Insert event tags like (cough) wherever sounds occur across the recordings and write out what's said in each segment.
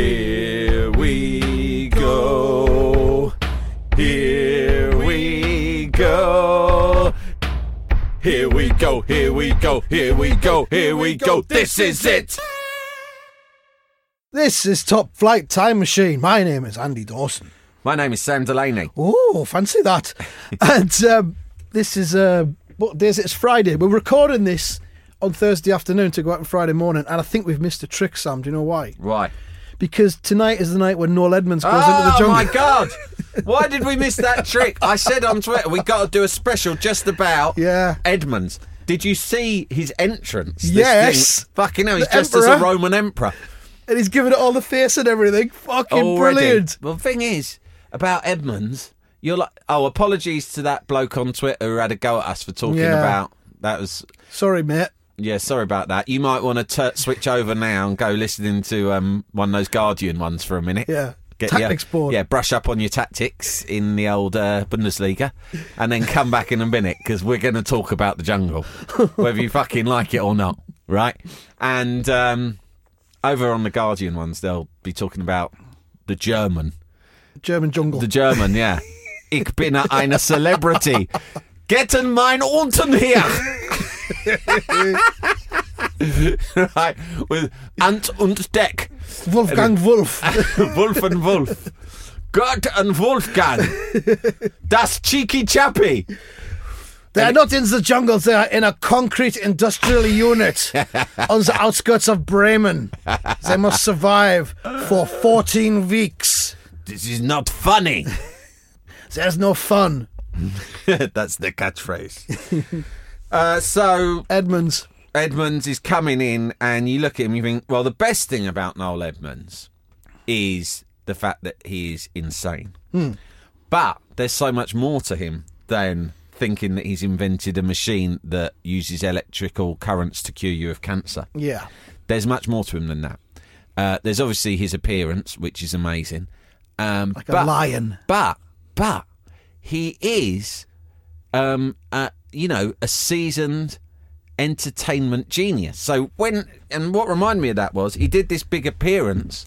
Here we go. Here we go. Here we go. Here we go. Here we go. Here we go. This is it. This is Top Flight Time Machine. My name is Andy Dawson. My name is Sam Delaney. Oh, fancy that. (laughs) and um, this is, uh, what day is it? It's Friday. We're recording this on Thursday afternoon to go out on Friday morning, and I think we've missed a trick, Sam. Do you know why? Right. Because tonight is the night when Noel Edmonds goes into the jungle. Oh my god! (laughs) Why did we miss that trick? I said on Twitter we got to do a special just about Yeah. Edmonds. Did you see his entrance? This Yes. thing- Fucking hell, he's The just as a. Roman emperor. And he's giving it all the face and everything. Fucking Already. brilliant. Well, the thing is about Edmonds, you're like, oh, apologies to that bloke on Twitter who had a go at us for talking Yeah. about that was. Sorry, mate. Yeah, sorry about that. You might want to switch over now and go listening to um, one of those Guardian ones for a minute. Yeah. Get Tactics your, board. Yeah, brush up on your tactics in the old uh, Bundesliga, and then come back in a minute because we're going to talk about the jungle, (laughs) whether you fucking like it or not, right? And um, over on the Guardian ones, they'll be talking about the German, German jungle. the German, yeah. (laughs) Ich bin eine Celebrity. Getten mein unten hier. (laughs) (laughs) right, with Ant und Dec. Wolfgang Wolf. (laughs) Wolf and Wolf. Gott and Wolfgang. Das cheeky chappy. They're not in the jungle, they are in a concrete industrial unit (laughs) on the outskirts of Bremen. They must survive for 14 weeks. This is not funny. There's no fun. That's the catchphrase. Uh, so Edmonds. Edmonds is coming in, and you look at him, you think, well, the best thing about Noel Edmonds is the fact that he is insane. But there's so much more to him than thinking that he's invented a machine that uses electrical currents to cure you of cancer. Yeah. There's much more to him than that. Uh, there's obviously his appearance, which is amazing. Um, Like a but, lion. But, but he is, um, uh, you know, a seasoned entertainment genius. So when, and what reminded me of that was he did this big appearance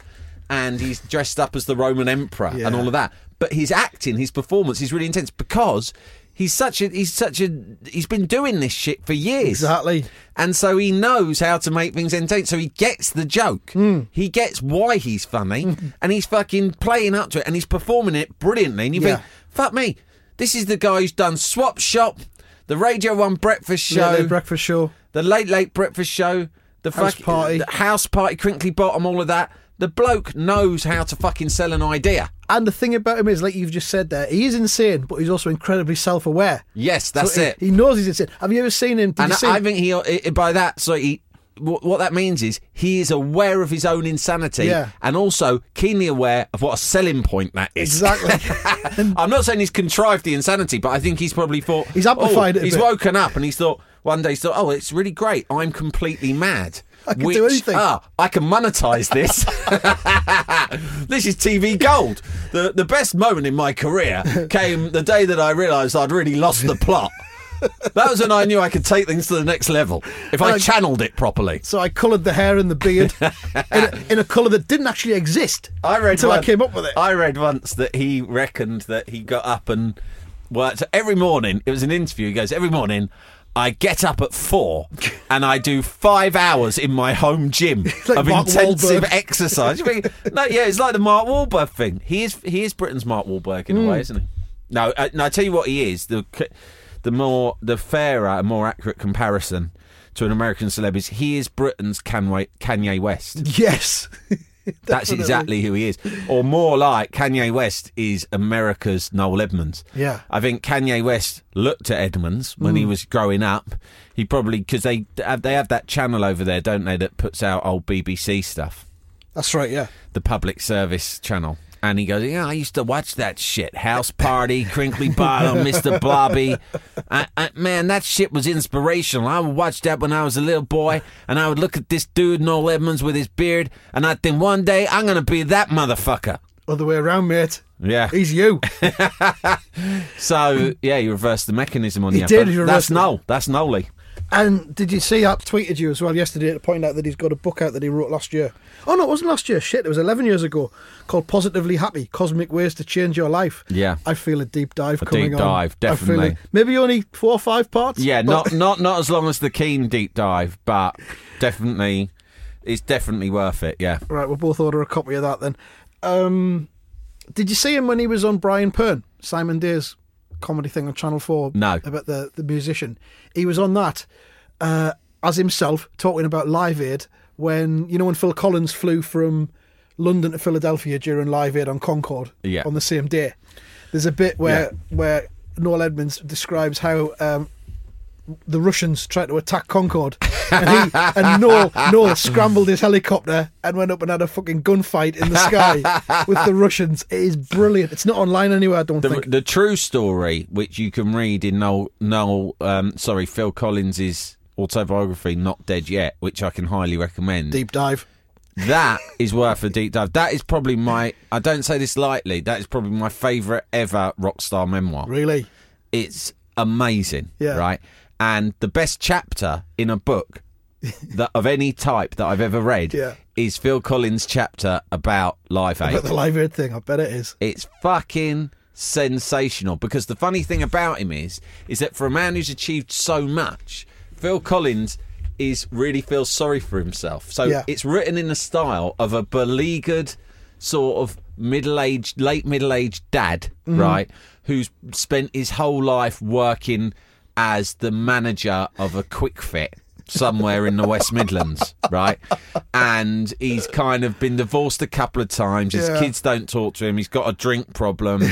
and he's dressed up as the Roman emperor and all of that. But his acting, his performance is really intense because he's such a, he's such a, he's been doing this shit for years. Exactly. And so he knows how to make things entertaining. So he gets the joke. Hmm. He gets why he's funny. and he's fucking playing up to it and he's performing it brilliantly. And you Yeah. think, fuck me, this is the guy who's done Swap Shop, the Radio 1 Breakfast Show, Yeah, the breakfast show. the Late Late Breakfast Show, the House fuck- Party. the House Party, Crinkly Bottom, all of that. The bloke knows how to fucking sell an idea. And the thing about him is, like you've just said there, he is insane, but he's also incredibly self aware. Yes, that's it. He knows he's insane. Have you ever seen him? Did and I, I think he uh, by that so he what, that means is he is aware of his own insanity Yeah. and also keenly aware of what a selling point that is. Exactly. (laughs) I'm not saying he's contrived the insanity, but I think he's probably thought He's amplified oh, it He's bit. woken up and he's thought one day he's thought, oh, it's really great. I'm completely mad. I can Which, do anything. Ah, I can monetize this. (laughs) this is TV gold. The the best moment in my career came the day that I realised I'd really lost the plot. That was when I knew I could take things to the next level if I Like- channeled it properly. so I coloured the hair and the beard (laughs) in a, in a colour that didn't actually exist. I read until I came up with it. I read once that he reckoned that he got up and worked every morning. It was an interview. He goes every morning. I get up at four (laughs) and I do five hours in my home gym (laughs) like of Mark intensive Wahlberg. exercise. You think- no, yeah, it's like the Mark Wahlberg thing. He is he is Britain's Mark Wahlberg in a Hmm. way, isn't he? No, uh, no. I tell you what, he is the the more the fairer and more accurate comparison to an American celeb is he is Britain's Kanye, West. (laughs) yes. (laughs) That's exactly who he is. Or more like Kanye West is America's Noel Edmonds. Yeah. I think Kanye West looked at Edmonds when he mm. was growing up. He probably because they have, they have that channel over there, don't they, that puts out old BBC stuff, That's right. Yeah. the public service channel. And he goes, yeah, I used to watch that shit. House Party, Crinkly Bottom, Mr. Blobby. I, I, man, that shit was inspirational. I would watch that when I was a little boy, and I would look at this dude, Noel Edmonds, with his beard, and I'd think one day I'm going to be that motherfucker. Other way around, mate. Yeah. He's you. (laughs) (laughs) So, yeah, he reversed the mechanism on He you. did, he That's reversed. Noel. That's Nolly. And did you see I tweeted you as well yesterday to point out that he's got a book out that he wrote last year? Oh no, it wasn't last year. Shit, it was eleven years ago. Called "Positively Happy: Cosmic Ways to Change Your Life." Yeah. I feel a deep dive A coming deep on. dive, definitely. it. Maybe only four or five parts. Yeah, not (laughs) not not as long as the Keane deep dive, but definitely, it's definitely worth it. Yeah. Right, we'll both order a copy of that then. Um, did you see him when he was on Brian Pern, Simon Day's comedy thing on Channel 4? No. About the, the musician. He was on that uh, as himself, talking about Live Aid when, you know, when Phil Collins flew from London to Philadelphia during Live Aid on Concorde Yeah. on the same day. There's a bit where, where Noel Edmonds describes how. Um, the Russians tried to attack Concorde, and he and Noel, Noel scrambled his helicopter and went up and had a fucking gunfight in the sky (laughs) with the Russians. It is brilliant. It's not online anywhere, I don't The, think. the true story, which you can read in Noel, Noel um, sorry, Phil Collins's autobiography, Not Dead Yet, which I can highly recommend. Deep dive. That is worth a deep dive. That is probably my, I don't say this lightly, that is probably my favourite ever rock star memoir. Really? It's amazing, Yeah. right? And the best chapter in a book (laughs) that of any type that I've ever read Yeah. is Phil Collins' chapter about Live Aid. About the live aid thing, I bet it is. It's fucking sensational because the funny thing about him is is that for a man who's achieved so much, Phil Collins is really feels sorry for himself. So Yeah. it's written in the style of a beleaguered sort of middle-aged late middle-aged dad, Mm-hmm. right, who's spent his whole life working as the manager of a Kwik Fit somewhere in the West Midlands, right? And he's kind of been divorced a couple of times. His Yeah. kids don't talk to him. He's got a drink problem.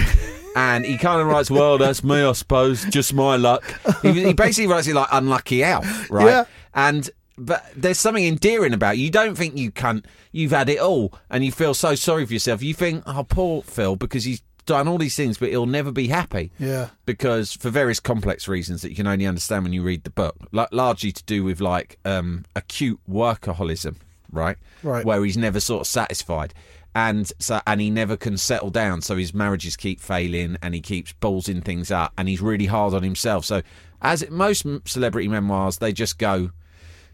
And he kind of writes, "Well, that's me, I suppose. Just my luck." He, he basically writes it like "unlucky Alf," right? Yeah. And but there's something endearing about it. you. Don't think you can't. You've had it all, and you feel so sorry for yourself. You think, "Oh, poor Phil," because he's done all these things, but he'll never be happy Yeah. because for various complex reasons that you can only understand when you read the book, largely to do with like um, acute workaholism, right? Right. Where he's never sort of satisfied, and so and he never can settle down. So his marriages keep failing, and he keeps ballsing things up, and he's really hard on himself. So as most celebrity memoirs, they just go,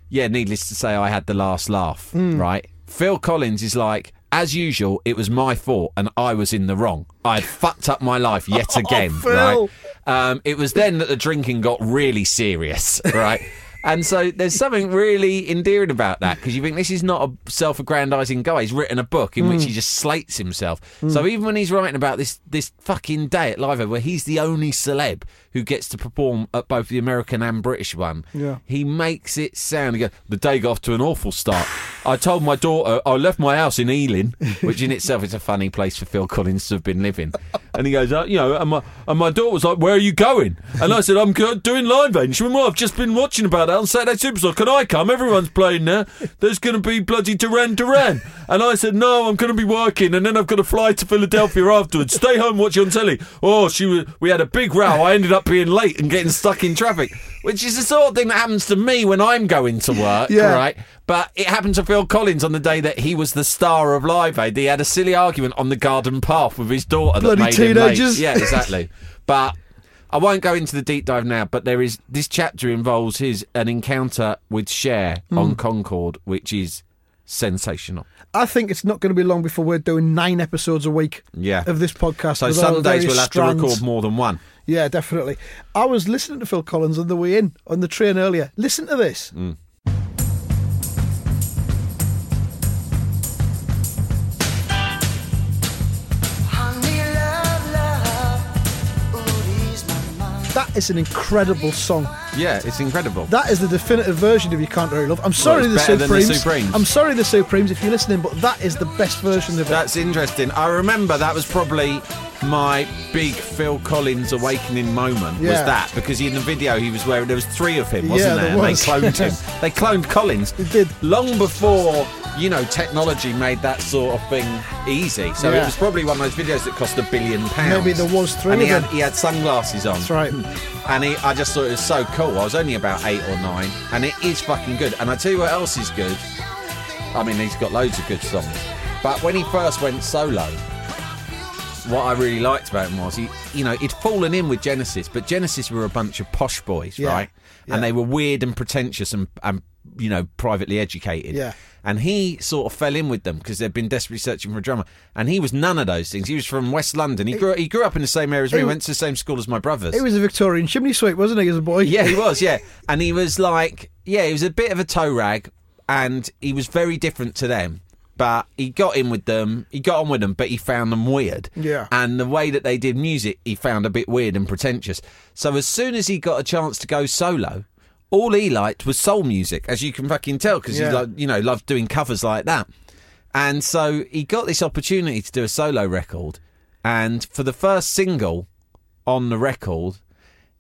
yeah. Needless to say, I had the last laugh, Hmm. right? Phil Collins is like. As usual, it was my fault and I was in the wrong. I had fucked up my life yet (laughs) again, Phil. right? Um, it was then that the drinking got really serious, (laughs) right? And so there's something really endearing about that because you think this is not a self-aggrandizing guy. He's written a book in which he just slates himself. So even when he's writing about this this fucking day at Live Aid where he's the only celeb who gets to perform at both the American and British one, Yeah. he makes it sound. He goes, the day got off to an awful start. I told my daughter I left my house in Ealing, which in itself is a funny place for Phil Collins to have been living. And he goes, uh, you know, and my and my daughter was like, "Where are you going?" And I said, "I'm doing Live Aid." And she went, "Well, I've just been watching about that on Saturday Superstore. Can I come? Everyone's playing there. There's going to be bloody Duran Duran." And I said, "No, I'm going to be working, and then I've got to fly to Philadelphia afterwards. Stay home, watch it on telly." Oh, she was. We had a big row. I ended up being late and getting stuck in traffic, which is the sort of thing that happens to me when I'm going to work, Yeah. right? But it happened to Phil Collins on the day that he was the star of Live Aid. He had a silly argument on the garden path with his daughter Bloody that made him late. teenagers. Yeah, exactly. (laughs) but I won't go into the deep dive now. But there is this chapter involves his an encounter with Cher Hmm. on Concorde, which is sensational. I think it's not going to be long before we're doing nine episodes a week Yeah. of this podcast. So some days we'll have strands. to record more than one. Yeah, definitely. I was listening to Phil Collins on the way in on the train earlier. Listen to this. Mm. Is an incredible song. Yeah, it's incredible. That is the definitive version of You Can't Hurry Love. I'm sorry, it's the, than the Supremes. Supremes. I'm sorry, the Supremes, if you're listening, but that is the best version of it. That's interesting. I remember that was probably my big Phil Collins awakening moment. Was that because in the video he was wearing there was three of him, wasn't there there? And was. They cloned him. (laughs) They cloned Collins. They did. long before you know technology made that sort of thing easy. So it was probably one of those videos that cost a billion pounds. Maybe there was three And he of had, he had sunglasses on. That's right. And he, I just thought it was so cool. I was only about eight or nine, and it is fucking good. And I tell you what else is good. I mean, he's got loads of good songs. But when he first went solo, what I really liked about him was he, you know, he'd fallen in with Genesis, but Genesis were a bunch of posh boys, Yeah. right? Yeah. And they were weird and pretentious and, and you know, privately educated. Yeah. And he sort of fell in with them because they'd been desperately searching for a drummer. And he was none of those things. He was from West London. He grew he grew up in the same area as me. He- went to the same school as my brothers. He was a Victorian chimney sweep, wasn't he, as a boy? Yeah, he was. Yeah, (laughs) and he was like, yeah, he was a bit of a toe rag, and he was very different to them. But he got in with them. He got on with them, but he found them weird. Yeah. And the way that they did music, he found a bit weird and pretentious. So as soon as he got a chance to go solo, all he liked was soul music, as you can fucking tell, because Yeah. he like you know loved doing covers like that. And so he got this opportunity to do a solo record, and for the first single on the record,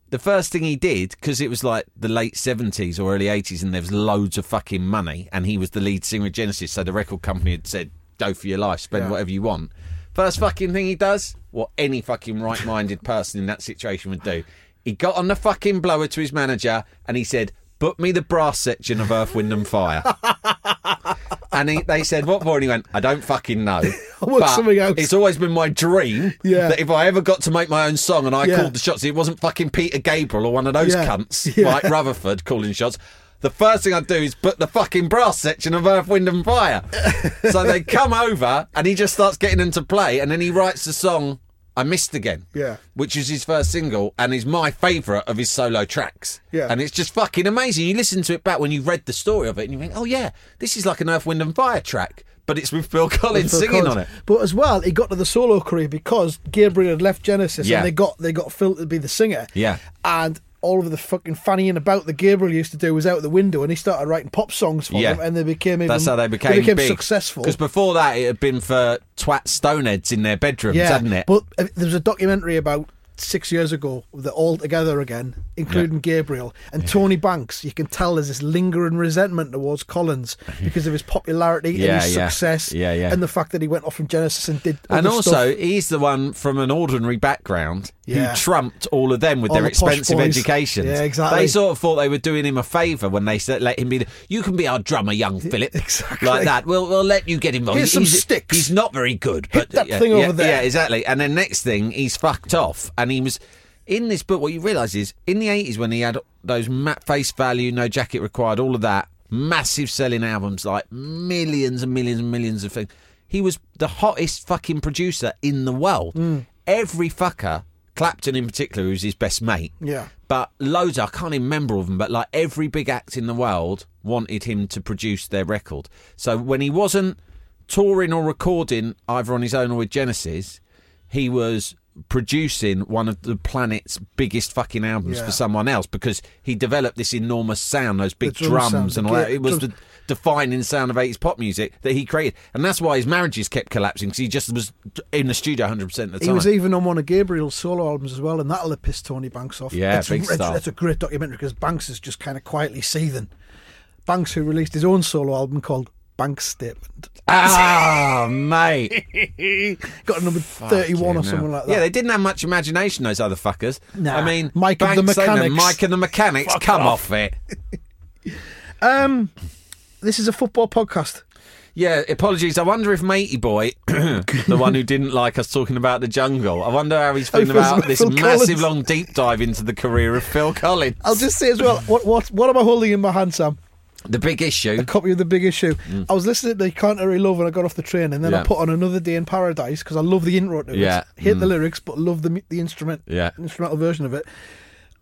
the first thing he did because it was like the late 70s or early 80s and there was loads of fucking money and he was the lead singer of genesis so the record company had said go for your life spend Yeah. whatever you want first fucking thing he does what any fucking right-minded person in that situation would do he got on the fucking blower to his manager and he said book me the brass section of earth wind and fire (laughs) and he, they said what for and he went i don't fucking know (laughs) want but something else." it's always been my dream Yeah. that if i ever got to make my own song and i Yeah. called the shots it wasn't fucking peter gabriel or one of those Yeah. cunts (laughs) Yeah. like Rutherford calling shots. The first thing I'd do is put the fucking brass section of Earth, Wind and Fire. so they come over and he just starts getting them to play and then he writes the song I Missed Again. Yeah. Which is his first single and is my favourite of his solo tracks. Yeah. And it's just fucking amazing. You listen to it back when you've read the story of it and you think, oh yeah, this is like an Earth, Wind and Fire track. But it's with Phil Collins Phil singing Collins. on it. But as well, he got to the solo career because Gabriel had left Genesis Yeah. and they got they got Phil to be the singer. Yeah. And all of the fucking fannying about that Gabriel used to do was out the window and he started writing pop songs for Yeah. them and they became even That's how they became, big. successful. Because before that, it had been for twat stoneheads in their bedrooms, yeah. hadn't it? But uh, there was a documentary about six years ago that all together again, including Gabriel and Tony Banks. You can tell there's this lingering resentment towards Collins (laughs) because of his popularity Yeah, and his yeah. success, Yeah, yeah. and the fact that he went off from Genesis and did. And also, stuff. he's the one from an ordinary background Yeah. who trumped all of them with All their the expensive boys. educations. Yeah, exactly. They sort of thought they were doing him a favour when they said, let him be. The, you can be our drummer, young Philip. Exactly. Like that. We'll we'll let you get involved. Here's some he's, sticks. He's not very good, Hit that yeah, thing yeah, over there. Yeah, exactly. And then next thing, he's fucked off, and he was. In this book, what you realise is in the 80s when he had those matte face value, no jacket required, all of that, massive selling albums, like millions and millions and millions of things, he was the hottest fucking producer in the world. Hmm. Every fucker, Clapton in particular, who's his best mate, Yeah. but loads, I can't even remember all of them, but like every big act in the world wanted him to produce their record. So when he wasn't touring or recording either on his own or with Genesis, he was producing one of the planet's biggest fucking albums Yeah. for someone else because he developed this enormous sound, those big drum drums sound, and all that. It was the defining sound of 80s pop music that he created. And that's why his marriages kept collapsing because he just was in the studio 100% of the time. He was even on one of Gabriel's solo albums as well, and that'll have pissed Tony Banks off. Yeah, it's, big it's, stuff. it's a great documentary because Banks is just kind of quietly seething. Banks, who released his own solo album called Banks Statement, Ah, mate. (laughs) got a number thirty-one or Fucking something hell. like that. Yeah, they didn't have much imagination, those other fuckers. Nah. I mean, Mike and the Mechanics. Mike and the Mechanics, Fuck come off. it. (laughs) Um, this is a football podcast. Yeah, apologies. I wonder if Matey Boy, (clears throat) the one who didn't like us talking about the jungle, I wonder how he's he feeling feels about about this Phil massive Collins. long deep dive into the career of Phil (laughs) Collins. I'll just say as well, what what what am I holding in my hand, Sam? The big issue. A copy of the Big Issue. I was listening to Can't Hurry Love when I got off the train, and then I Mm. Put on Another Day in Paradise because I love the intro to it. Yeah. Hate the Mm. lyrics, but love the the instrument, Yeah. instrumental version of it.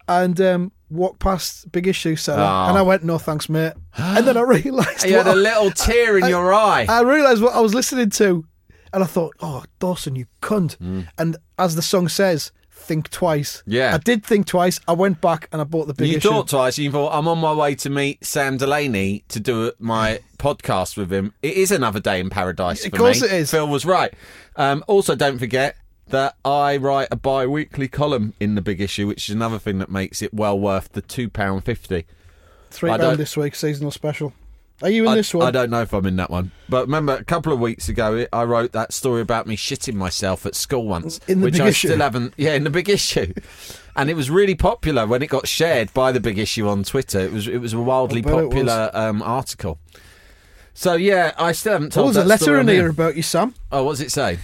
And um, walked past Big Issue seller, Oh. and I went, "No thanks, mate." (gasps) and then I realised You had a (laughs) I- little tear in I- your eye. I realised what I was listening to, and I thought, "Oh, Dawson, you cunt!" Mm. And as the song says, think twice. Yeah. I did think twice. I went back and I bought the big issue. You issue. thought twice. You thought I'm on my way to meet Sam Delaney to do my podcast with him. It is another day in paradise. Of for course me. it is. Phil was right. Um, also, don't forget that I write a bi-weekly column in the big issue, which is another thing that makes it well worth the two pound fifty. Three I pound don't- this week, seasonal special. Are you in I, this one? I don't know if I'm in that one, but remember a couple of weeks ago I wrote that story about me shitting myself at school once, In the which big I issue? still haven't. (laughs) Yeah, in the big issue, and it was really popular when it got shared by the big issue on Twitter. It was it was a wildly bet it popular um, article. So yeah, I still haven't told. Oh, there's a letter story in on here about you, Sam. Oh, what does it say?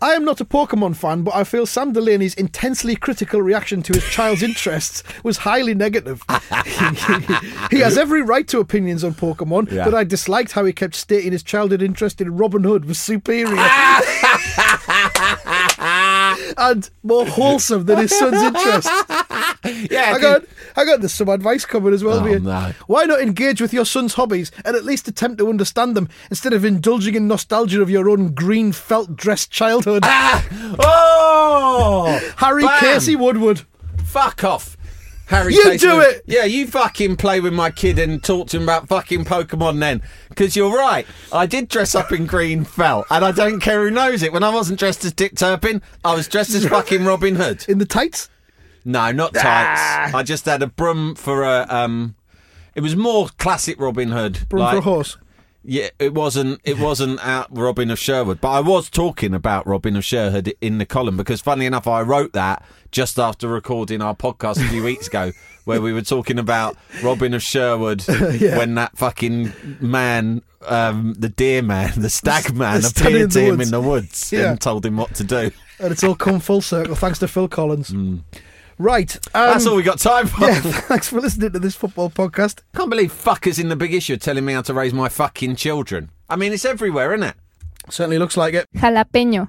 I am not a Pokemon fan, but I feel Sam Delaney's intensely critical reaction to his child's interests was highly negative. (laughs) he has every right to opinions on Pokemon, Yeah. but I disliked how he kept stating his childhood interest in Robin Hood was superior (laughs) and more wholesome than his son's interest. (laughs) Yeah, I got, I got there's some advice coming as well. Oh, no. Why not engage with your son's hobbies and at least attempt to understand them instead of indulging in nostalgia of your own green felt dressed childhood? Ah! (laughs) oh, Harry bam! Casey Woodward. Fuck off. Harry You Casey do it! Yeah, you fucking play with my kid and talk to him about fucking Pokemon then. Because you're right. I did dress up in green felt, and I don't care who knows it. When I wasn't dressed as Dick Turpin, I was dressed as (laughs) fucking Robin Hood. In the tights? No, not tights. I just had a broom for a. um It was more classic Robin Hood. Broom for a horse. yeah, it wasn't. It wasn't out Robin of Sherwood, but I was talking about Robin of Sherwood in the column because, funny enough, I wrote that just after recording our podcast a few weeks ago, (laughs) where we were talking about Robin of Sherwood (laughs) when that fucking man, um, the deer man, the stag man, the appeared to him woods. in the woods Yeah. and told him what to do. And it's all come full circle thanks to Phil Collins. Right. Um. That's all we got time for. yeah, (laughs) thanks for listening to this football podcast. Can't believe fuckers in the big issue are telling me how to raise my fucking children. I mean, it's everywhere, isn't it? Certainly looks like it. Jalapeño.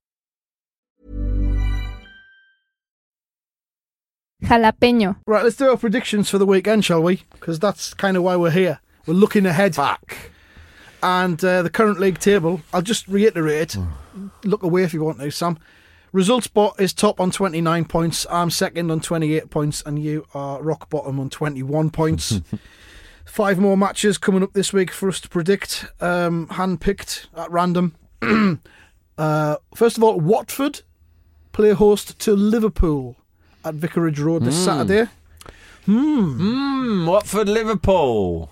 Jalapeño. Right, let's do our predictions for the weekend, shall we? Because that's kind of why we're here. We're looking ahead. Fuck. And uh, the current league table, I'll just reiterate. Look away if you want to, Sam. Results bot is top on 29 points. I'm second on 28 points, and you are rock bottom on 21 points. (laughs) Five more matches coming up this week for us to predict, um, hand picked at random. (clears throat) uh, first of all, Watford play host to Liverpool at Vicarage Road this Saturday. Hmm, Watford, Liverpool.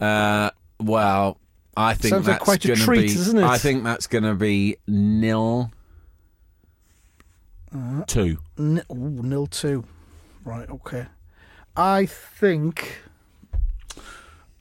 Uh, well, I think Sounds like that's quite a treat, be, isn't it? I think that's going to be nil two. N- ooh, nil two. Right, okay. I think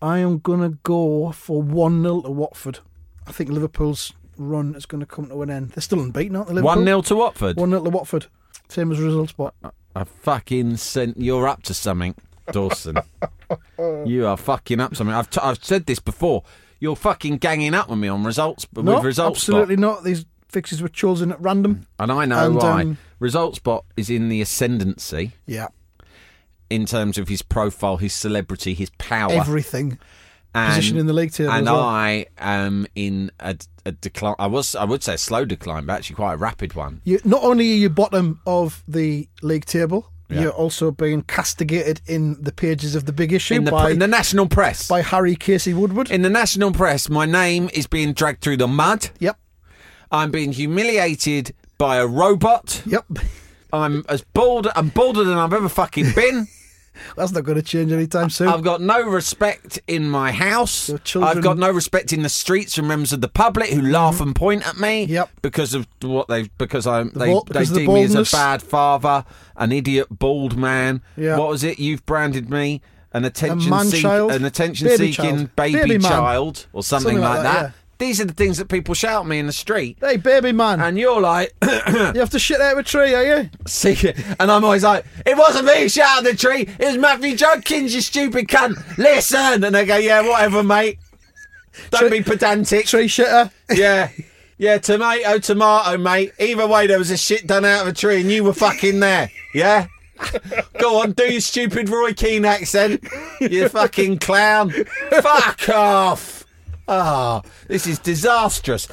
I am gonna go for one 0 to Watford. I think Liverpool's run is going to come to an end. They're still unbeaten, aren't they? Liverpool? One 0 to Watford. One 0 to Watford. Same as result spot. I fucking sent. You're up to something, Dawson. (laughs) you are fucking up to something. I've t- I've said this before. You're fucking ganging up with me on results, but No, with results. absolutely Spot. not. These fixes were chosen at random. And I know And, why. um, Results bot is in the ascendancy Yeah, in terms of his profile, his celebrity, his power. everything. And, position in the league table And well. I am in a, a decline. I was, I would say, a slow decline, but actually quite a rapid one. You not only are you bottom of the league table, Yeah. You're also being castigated in the pages of the big issue in the, by, in the national press. by Harry Casey Woodward. in the national press, my name is being dragged through the mud. yep. I'm being humiliated by a robot. Yep. I'm as bald. I'm balder than I've ever fucking been. (laughs) That's not going to change anytime soon. I've got no respect in my house. Children- I've got no respect in the streets from members of the public who laugh and point at me. Mm-hmm. Yep. Because of what they because I they, bald- they because of the deem me as a bad father, an idiot bald man. Yeah. What was it? You've branded me an attention seek- an attention Baby seeking child. baby, Baby child or something, Something like, like that. that. These are the things that people shout at me in the street. hey, baby man, And you're like, (coughs) you have to shit out of a tree, are you? See, and I'm always like, it wasn't me shouted at the tree, it was Matthew Judkins, you stupid cunt. Listen. And they go, yeah, whatever, mate. Don't Tree- be pedantic. Tree shitter. Yeah. Yeah, tomato, tomato, mate. Either way, there was a shit done out of a tree and you were fucking there. Yeah? Go on, do your stupid Roy Keane accent. You fucking clown. Fuck off. Oh, this is disastrous.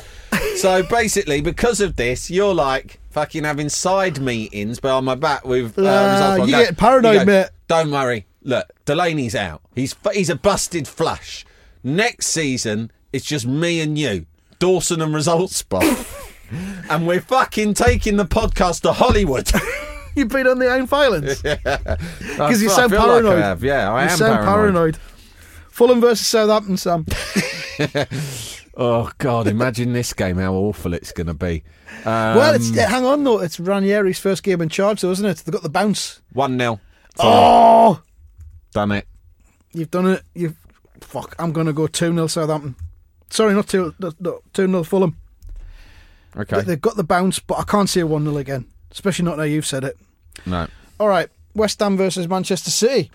So (laughs) basically, because of this, you're like fucking having side meetings behind my back with. Uh, Ah, you that. get paranoid, You go, mate. Don't worry. Look, Delaney's out. He's he's a busted flush. Next season, it's just me and you, Dawson and Results Bot, (laughs) and we're fucking taking the podcast to Hollywood. (laughs) You've been on the Iron Filings. Because you sound I feel paranoid. Like I have. Yeah, I you am sound paranoid. paranoid. Fulham versus Southampton, Sam. (laughs) Oh God! Imagine this game. How awful it's going to be. Um, well, it's, hang on though. It's Ranieri's first game in charge, though, isn't it? They've got the bounce. one 0 Oh, Done it. you've done it. You've fuck. I'm going to go two 0 Southampton. Sorry, not two. Two 0 Fulham. Okay. They've got the bounce, but I can't see a one 0 again. Especially not now you've said it. No. All right, West Ham versus Manchester City.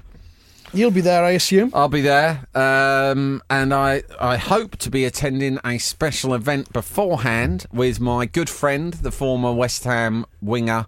You'll be there, I assume. I'll be there, um, and I I hope to be attending a special event beforehand with my good friend, the former West Ham winger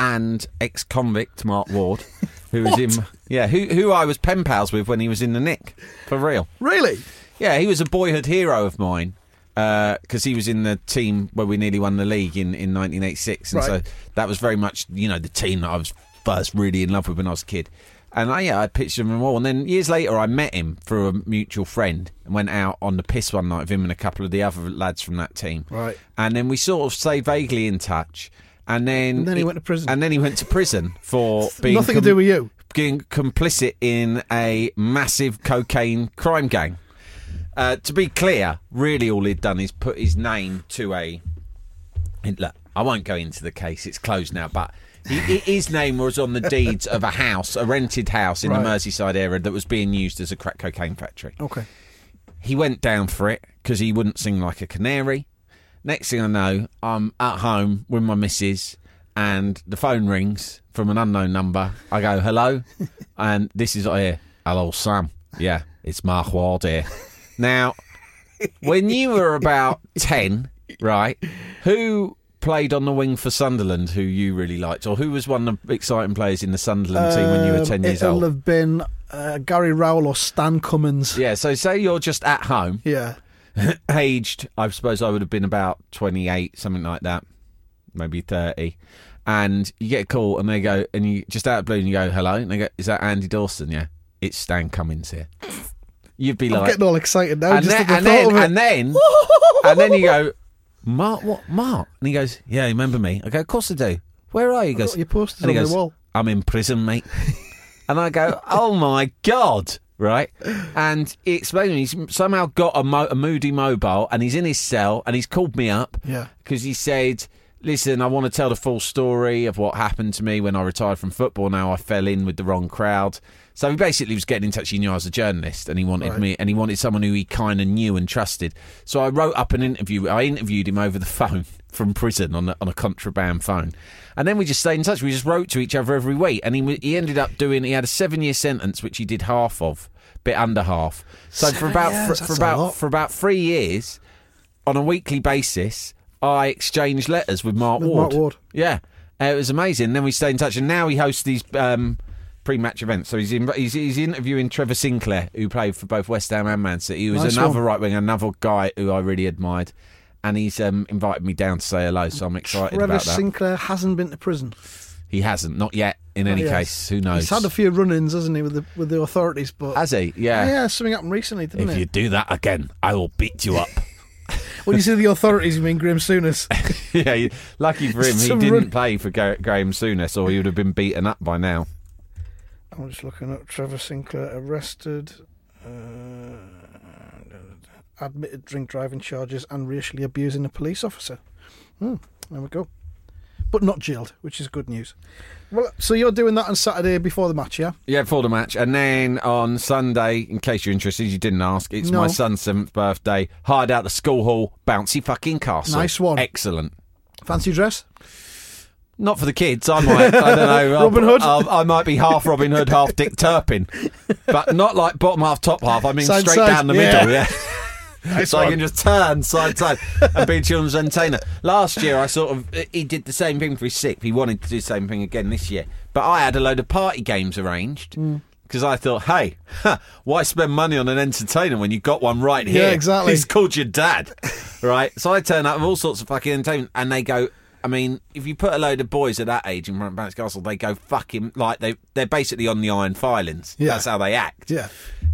and ex-convict Mark Ward, who was in yeah who who I was pen pals with when he was in the Nick for real. Really? Yeah, he was a boyhood hero of mine because he was in the team where we nearly won the league in, in 1986, and Right. so that was very much you know the team that I was first really in love with when I was a kid. And I, yeah, I pitched him all. And then years later, I met him through a mutual friend and went out on the piss one night with him and a couple of the other lads from that team. Right. And then we sort of stay vaguely in touch. And then, And then he went to prison. And then he went to prison for (laughs) being Nothing to do with you. being complicit in a massive cocaine crime gang. Uh, to be clear, really all he'd done is put his name to a. Look, I won't go into the case; it's closed now. But he, his name was on the deeds of a house, a rented house in the Merseyside area that was being used as a crack cocaine factory. Okay. He went down for it because he wouldn't sing like a canary. Next thing I know, I'm at home with my missus, and the phone rings from an unknown number. I go, hello, (laughs) and this is I hear, hello, Sam. Yeah, it's Mark Ward here. Now, when you were about 10, right, who played on the wing for Sunderland who you really liked, or who was one of the exciting players in the Sunderland team when you were Um, 10 years old? it'll have been uh, Gary Rowell or Stan Cummins. Yeah, so say you're just at home Yeah. (laughs) aged, I suppose I would have been about 28, something like that, maybe 30. And you get a call and they go, and you just out of blue and you go, hello. And they go, is that Andy Dawson? Yeah. It's Stan Cummins here. You'd be I'm like, getting all excited now and just then, the and, then, of it. and then, (laughs) and then you go, Mark, what, Mark? And he goes, yeah, you remember me? I go, of course I do. Where are you? He goes, your posters and he on the goes, wall. I'm in prison, mate. (laughs) and I go, oh my God. Right, and he explained he's somehow got a, mo- a moody mobile, and he's in his cell, and he's called me up, Yeah. because he said, "Listen, I want to tell the full story of what happened to me when I retired from football. Now I fell in with the wrong crowd." So he basically was getting in touch. He knew I was a journalist, and he wanted Right. me, and he wanted someone who he kind of knew and trusted. So I wrote up an interview. I interviewed him over the phone (laughs) from prison on a, on a contraband phone, and then we just stayed in touch. We just wrote to each other every week, and he he ended up doing. He had a seven year sentence, which he did half of, bit under half. So for about years, for, for about for about three years, on a weekly basis, I exchanged letters with Mark With Ward. Mark Ward. Yeah, Uh, it was amazing. Then we stayed in touch, and now he hosts these um, pre-match events. So he's, in, he's he's interviewing Trevor Sinclair, who played for both West Ham and Man City. He was Nice another right wing, another guy who I really admired, and he's um, invited me down to say hello. So I'm excited Trevor about that. Trevor Sinclair hasn't been to prison. He hasn't, not yet. In any Yes. case, who knows? He's had a few run-ins, hasn't he, with the with the authorities? But Has he? Yeah. yeah, something happened recently, didn't If it? you do that again, I will beat you up. (laughs) (laughs) When you say the authorities, you mean Graham Souness? (laughs) yeah, lucky for him, he didn't run- play for Graham Souness, or he would have been beaten up by now. I'm just looking at Trevor Sinclair arrested, uh, admitted drink driving charges and racially abusing a police officer. Hmm, there we go. But not jailed, which is good news. Well, so you're doing that on Saturday before the match, yeah? Yeah, for the match. And then on Sunday, in case you're interested, you didn't ask, it's No. my son's seventh birthday. Hired out the school hall, bouncy fucking castle. Nice one. Excellent. Fancy dress? Not for the kids. I might. I don't know. (laughs) Robin Hood? I'll- I might be half Robin Hood, half Dick Turpin, but not like bottom half, top half. I mean Side, straight side. down the Yeah. middle. Yeah. (laughs) so I can just turn side to side and be children's entertainer. Last year, I sort of he did the same thing for his sixth. He wanted to do the same thing again this year, but I had a load of party games arranged. Mm. Because I thought, hey, why spend money on an entertainer when you've got one right here? Yeah, exactly. He's called your dad, right? So I turn up with all sorts of fucking entertainment, and they go. I mean, if you put a load of boys at that age in front of Bounce Castle, they go fucking like they they're basically on the iron filings. Yeah. That's how they act. Yeah.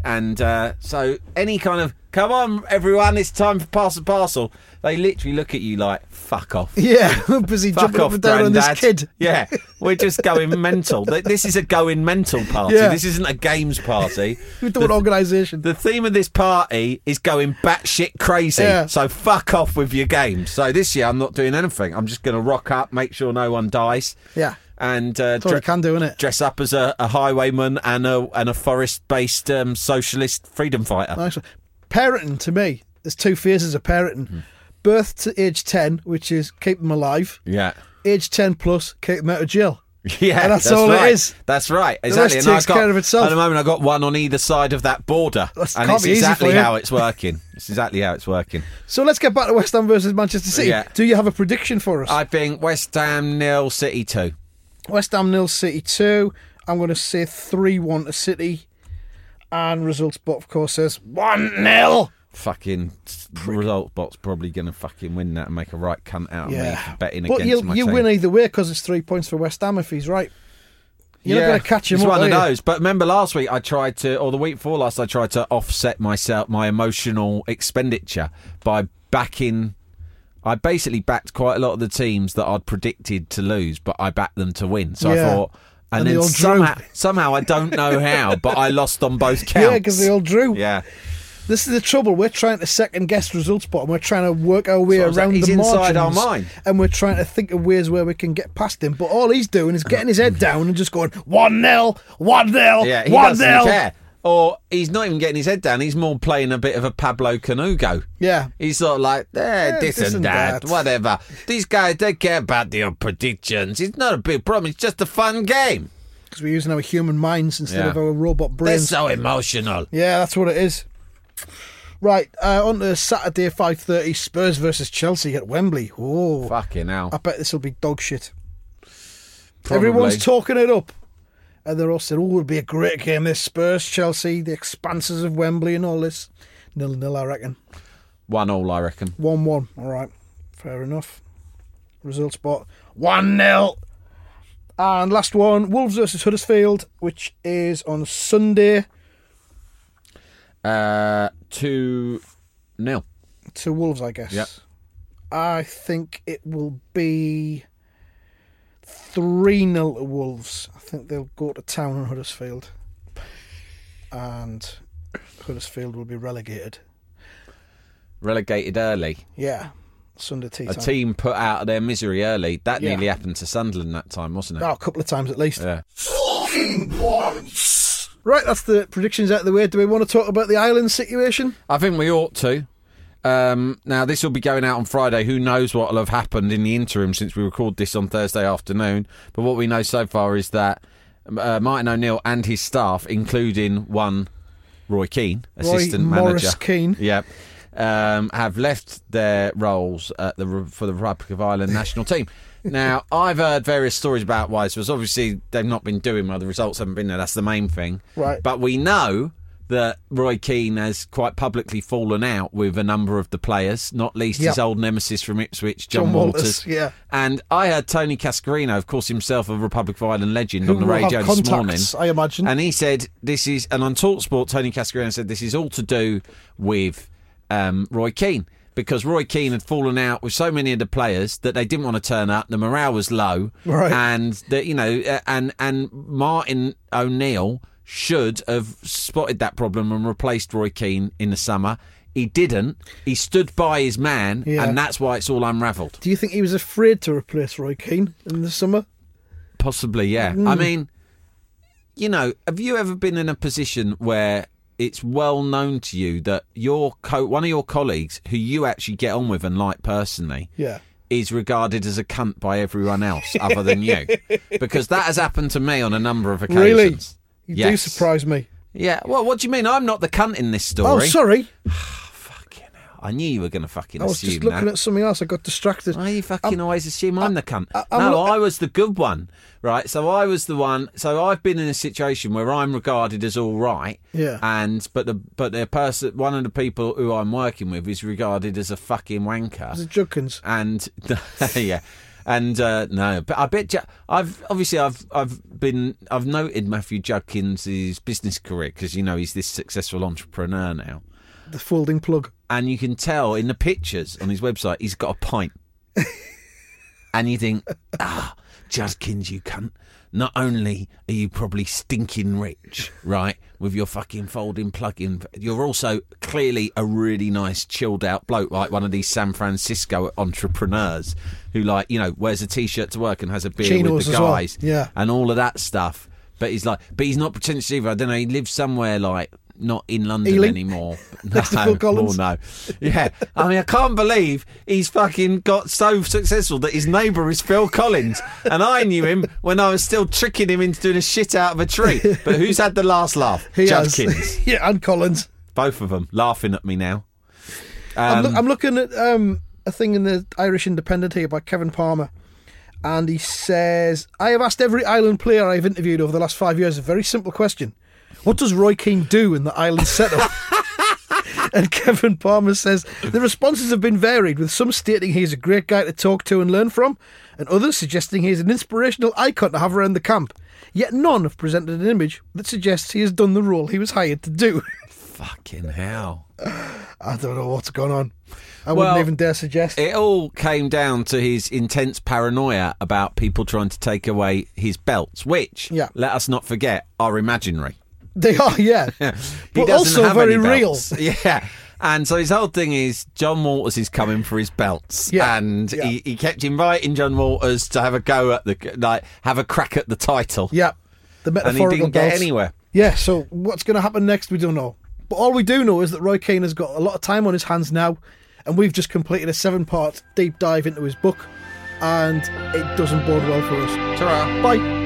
And uh, so any kind of come on everyone, it's time for pass the parcel. They literally look at you like fuck off. (laughs) Yeah, (laughs) busy Fuck jumping off, up and down on this Grandad. kid. Yeah, (laughs) we're just going mental. Th- This is a going mental party. Yeah. This isn't a games party. With the organisation. The theme of this party is going batshit crazy. Yeah. So fuck off with your games. So this year I'm not doing anything. I'm just going to rock up, make sure no one dies, Yeah. and uh, That's all you can do, innit? dress up as a, a highwayman and a and a forest-based um, socialist freedom fighter. Nice one. Parenting, to me, there's two fears as a parenting. Birth to age 10, which is keep them alive. Yeah. Age 10 plus, keep them out of jail. (laughs) Yeah, And that's all it right. is. That's right. Exactly. and I've takes got- care of itself. At the moment, I've got one on either side of that border, That's- and it's exactly how it's working. It's exactly how it's working. So let's get back to West Ham versus Manchester City. Yeah. Do you have a prediction for us? I think West Ham nil, City two. West Ham nil, City 2. I'm going to say 3 1 to City. And results, but of course, says 1 0. Fucking result bot's probably going to fucking win that and make a right cunt out of me Yeah. for betting But against you'll, my you team. win either way because it's three points for West Ham if he's right. You're not going to catch him it's one of those. But remember, last week I tried to, or the week before last, I tried to offset myself my emotional expenditure by backing. I basically backed quite a lot of the teams that I'd predicted to lose, but I backed them to win. So Yeah. I thought, and, And then somehow, somehow I don't know how, but I lost on both (laughs) counts. Yeah, because they all drew. Yeah, This is the trouble. We're trying to second guess results, but we're trying to work our way So around he's the inside margins. our mind. And we're trying to think of ways where we can get past him. But all he's doing is getting his head down and just going, 1 0, 1 0, yeah, he 1 doesn't 0. care. Or he's not even getting his head down. He's more playing a bit of a Pablo Canugo. Yeah. He's sort of like, eh, Yeah, this, and that, whatever. These guys, don't care about their predictions. It's not a big problem. It's just a fun game. Because we're using our human minds instead Yeah. of our robot brains. They're so emotional. Yeah, that's what it is. Right, uh, on to Saturday, 5.30, Spurs versus Chelsea at Wembley. Oh, Fucking hell. I bet this will be dog shit. Probably. Everyone's talking it up. And they're all saying, oh, it'll be a great game, this Spurs, Chelsea, the expanses of Wembley and all this. Nil nil, I reckon. One all, I reckon. 1 1. All right, fair enough. Results bot 1 0. And last one, Wolves versus Huddersfield, which is on Sunday Uh, two nil. to Wolves, I guess. Yep. I think it will be 3 0 to Wolves. I think they'll go to town on Huddersfield. And Huddersfield will be relegated. Relegated early. Yeah. Sunday tea A time. team put out of their misery early. That Yeah. nearly happened to Sunderland that time, wasn't it? Oh, a couple of times at least. Yeah. Right, that's the predictions out of the way. Do we want to talk about the island situation? I think we ought to. Um, now, this will be going out on Friday. Who knows what will have happened in the interim since we record this on Thursday afternoon? But what we know so far is that uh, Martin O'Neill and his staff, including one Roy Keane, assistant Roy assistant Morris manager, Keane. yep, um, have left their roles at the for the Republic of Ireland national team. Now, I've heard various stories about why was. Obviously, they've not been doing well. The results haven't been there. That's the main thing. Right. But we know that Roy Keane has quite publicly fallen out with a number of the players, not least his old nemesis from Ipswich, Jon, Jon Walters, Walters. yeah. And I heard Tony Cascarino, of course, himself a Republic of Ireland legend, Who on the radio this morning. I imagine. And he said, This is, and on Talksport, Tony Cascarino said, This is all to do with um, Roy Keane. Because Roy Keane had fallen out with so many of the players that they didn't want to turn up. The morale was low, Right. And that you know, uh, and and Martin O'Neill should have spotted that problem and replaced Roy Keane in the summer. He didn't. He stood by his man, Yeah. and that's why it's all unravelled. Do you think he was afraid to replace Roy Keane in the summer? Possibly, yeah. Hmm. I mean, you know, have you ever been in a position where it's well known to you that your co- one of your colleagues who you actually get on with and like personally Yeah. is regarded as a cunt by everyone else other than you? (laughs) Because that has happened to me on a number of occasions. Really? You do surprise me. Yeah. Well, what do you mean? I'm not the cunt in this story. Oh, sorry. (sighs) I knew you were going to fucking I was assume just looking that. at something else. I got distracted. Why you fucking always assume I'm the cunt? I- I'm no, not- I was the good one, right? So I was the one. So I've been in a situation where I'm regarded as all right, Yeah. and but the but the person, one of the people who I'm working with, is regarded as a fucking wanker, Was it Judkins? and (laughs) yeah. And uh, no, but I bet you, I've obviously I've I've been I've noted Matthew Judkins' business career because you know he's this successful entrepreneur now, The folding plug. and you can tell in the pictures on his website he's got a pint. (laughs) and you think, ah, Judkins, you cunt. Not only are you probably stinking rich, right, with your fucking folding plug-in, you're also clearly a really nice, chilled out bloke, like one of these San Francisco entrepreneurs who, like, you know, wears a t-shirt to work and has a beer with the as well, guys, yeah. and all of that stuff. But he's like, but he's not pretentious either. I don't know. He lives somewhere like not in London Ealing? anymore. (laughs) Next to Phil Collins? Oh no. Yeah. I mean, I can't believe he's fucking got so successful that his neighbour is Phil Collins. And I knew him when I was still tricking him into doing a shit out of a tree. But who's had the last laugh? (laughs) He. Judkins. (laughs) yeah, and Collins. Both of them laughing at me now. I'm, Um, loo- I'm looking at um, a thing in the Irish Independent here by Kevin Palmer, and he says, "I have asked every Ireland player I've interviewed over the last five years a very simple question: What does Roy Keane do in the Ireland setup?" (laughs) and Kevin Palmer says the responses have been varied, with some stating he's a great guy to talk to and learn from, and others suggesting he's an inspirational icon to have around the camp. Yet none have presented an image that suggests he has done the role he was hired to do. (laughs) fucking hell. I don't know what's going on. I Well, wouldn't even dare suggest. It all came down to his intense paranoia about people trying to take away his belts, which, Yeah. let us not forget, are imaginary. (laughs) They are, yeah. (laughs) He but also have very real. (laughs) Yeah. And so his whole thing is Jon Walters is coming for his belts, Yeah, and yeah. He, he kept inviting Jon Walters to have a go at the like have a crack at the title, Yeah. The metaphorical and he didn't get anywhere. Yeah, so what's going to happen next, we don't know. But all we do know is that Roy Keane has got a lot of time on his hands now, and we've just completed a seven part deep dive into his book, and it doesn't bode well for us. Ta-ra. Bye.